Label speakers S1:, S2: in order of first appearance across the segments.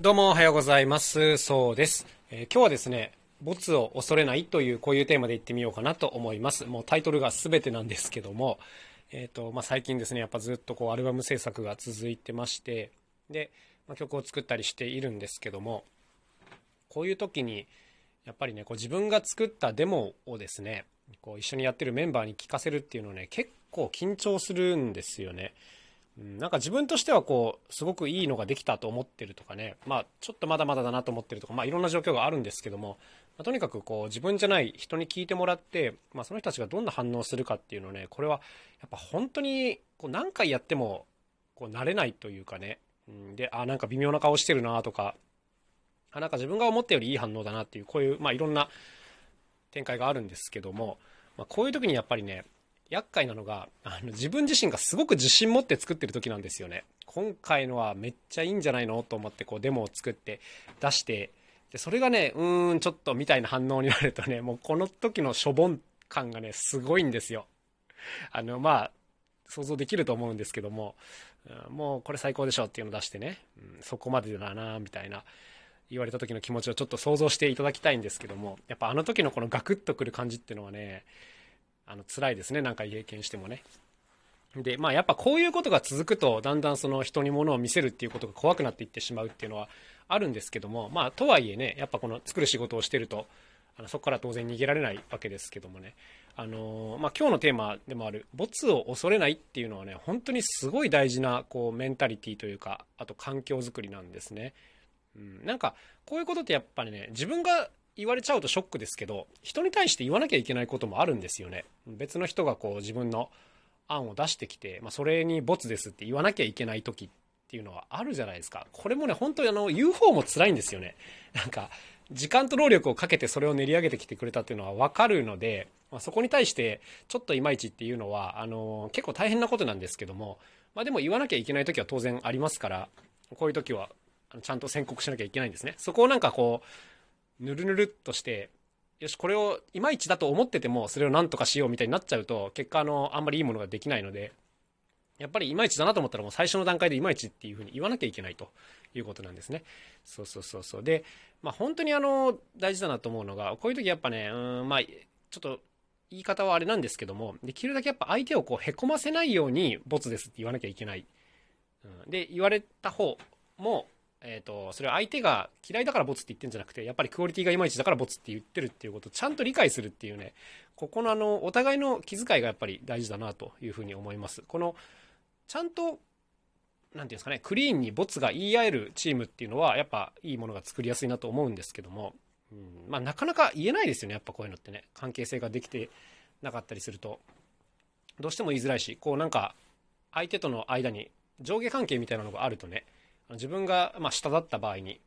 S1: どうもおはようございます。そうです。えー今日はですね、ボツを恐れないというこういうテーマでいってみようかなと思います。もうタイトルが全てなんですけども、えっ、と、まあ、最近ですね、やっぱずっとこうアルバム制作が続いてまして、で、まあ、曲を作ったりしているんですけども、こういう時に、やっぱりね、こう自分が作ったデモをですね、こう一緒にやってるメンバーに聞かせるっていうのね、結構緊張するんですよね。うんなんか自分としてはこうすごくいいのができたと思ってるとかね、まあ、ちょっとまだまだだなと思ってるとか、まあ、いろんな状況があるんですけども、まあとにかくこう自分じゃない人に聞いてもらって、まあ、その人たちがどんな反応するかっていうのねこれはやっぱ本当にこう何回やってもこう慣れないというかね、うん、であなんか微妙な顔してるなとかあなんか自分が思ったよりいい反応だなっていうこういう、まあ、いろんな展開があるんですけども、まあ、こういう時にやっぱりね厄介なのがあの自分自身がすごく自信持って作ってる時なんですよね。今回のはめっちゃいいんじゃないのと思ってこうデモを作って出してでそれがねうーんちょっとみたいな反応になるとねもうこの時のしょぼん感がねすごいんですよ。あのまあ想像できると思うんですけども、うんもうこれ最高でしょっていうのを出してね、うんそこまでだなみたいな言われた時の気持ちをちょっと想像していただきたいんですけどもやっぱあの時のこのガクッとくる感じっていうのはねあの辛いですね。何回経験してもね。でまあやっぱこういうことが続くとだんだんその人に物を見せるっていうことが怖くなっていってしまうっていうのはあるんですけどもまあとはいえねやっぱこの作る仕事をしてるとあのそこから当然逃げられないわけですけどもね。あのーまあ、今日のテーマでもある「ボツを恐れない」っていうのはね本当にすごい大事なこうメンタリティーというかあと環境づくりなんですね。うん、なんかこういうことってやっぱりね自分が言われちゃうとショックですけど人に対して言わなきゃいけないこともあるんですよね。別の人がこう自分の案を出してきて、まあ、それにボツですって言わなきゃいけない時っていうのはあるじゃないですか。これもね本当にあの言う方も辛いんですよね。なんか時間と労力をかけてそれを練り上げてきてくれたっていうのは分かるので、まあ、そこに対してちょっといまいちっていうのはあの結構大変なことなんですけども、まあ、でも言わなきゃいけない時は当然ありますからこういう時はちゃんと宣告しなきゃいけないんですね。そこをなんかこうぬるぬるっとしてよしこれをいまいちだと思っててもそれを何とかしようみたいになっちゃうと結果あのあんまりいいものができないのでやっぱりいまいちだなと思ったらもう最初の段階でいまいちっていうふうに言わなきゃいけないということなんですね。そうそうそうそうで、まあ、本当にあの大事だなと思うのがこういう時やっぱねうんまあちょっと言い方はあれなんですけどもできるだけやっぱ相手をこうへこませないようにボツですって言わなきゃいけない。うん、で言われた方もえー、とそれは相手が嫌いだからボツって言ってるんじゃなくてやっぱりクオリティがいまいちだからボツって言ってるっていうことをちゃんと理解するっていうねここのあのお互いの気遣いがやっぱり大事だなというふうに思います。このちゃんとなんていうんですかねクリーンにボツが言い合えるチームっていうのはやっぱいいものが作りやすいなと思うんですけども、うんまあ、なかなか言えないですよねやっぱこういうのってね。関係性ができてなかったりすると。どうしても言いづらいしこうなんか相手との間に上下関係みたいなのがあるとね自分がまあ下だった場合に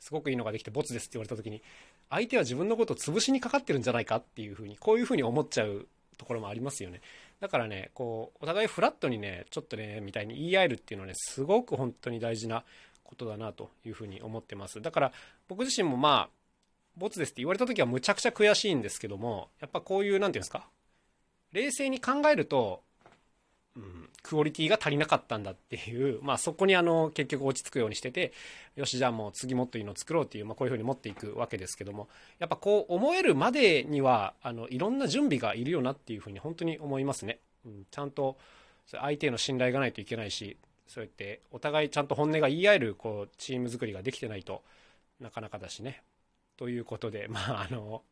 S1: すごくいいのができてボツですって言われた時に相手は自分のことを潰しにかかってるんじゃないかっていうふうにこういうふうに思っちゃうところもありますよね。だからねこうお互いフラットにねちょっとねみたいに言い合えるっていうのはねすごく本当に大事なことだなというふうに思ってます。だから僕自身もまあボツですって言われた時はむちゃくちゃ悔しいんですけどもやっぱこういう何て言うんですか冷静に考えると、クオリティが足りなかったんだっていう、まあ、そこにあの結局落ち着くようにしててよしじゃあもう次もっといいの作ろうっていう、まあ、こういうふうに持っていくわけですけどもやっぱこう思えるまでにはあのいろんな準備がいるよなっていうふうに本当に思いますね。うん、ちゃんと相手への信頼がないといけないしそうやってお互いちゃんと本音が言い合えるこうチーム作りができてないとなかなかだしね。ということで まああの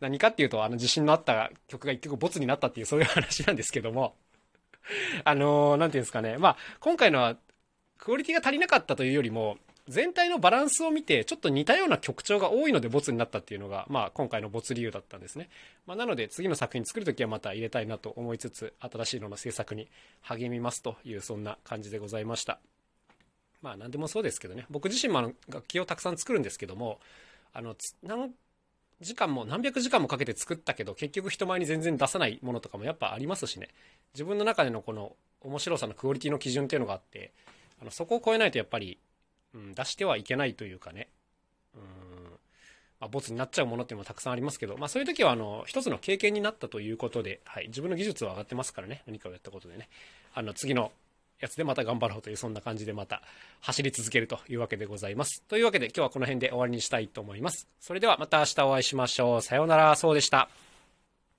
S1: 何かっていうとあの自信のあった曲が一曲ボツになったっていうそういう話なんですけども。あのーなんていうんですかね。まあ、今回のは、クオリティが足りなかったというよりも、全体のバランスを見て、ちょっと似たような曲調が多いのでボツになったっていうのが、まあ、今回のボツ理由だったんですね。まあ、なので、次の作品作るときはまた入れたいなと思いつつ、新しいのの制作に励みますという、そんな感じでございました。まあ、なんでもそうですけどね。僕自身もあの楽器をたくさん作るんですけども、あの、何時間も何百時間もかけて作ったけど結局人前に全然出さないものとかもやっぱありますしね自分の中でのこの面白さのクオリティの基準っていうのがあってあのそこを超えないとやっぱり、うん、出してはいけないというかねうん、まあ、ボツになっちゃうものっていうのもたくさんありますけど、まあ、そういう時はあの一つの経験になったということで、はい、自分の技術は上がってますからね何かをやったことでねあの次のやつでまた頑張ろうというそんな感じでまた走り続けるというわけでございます。というわけで今日はこの辺で終わりにしたいと思います。それではまた明日お会いしましょう。さようなら、そうでした。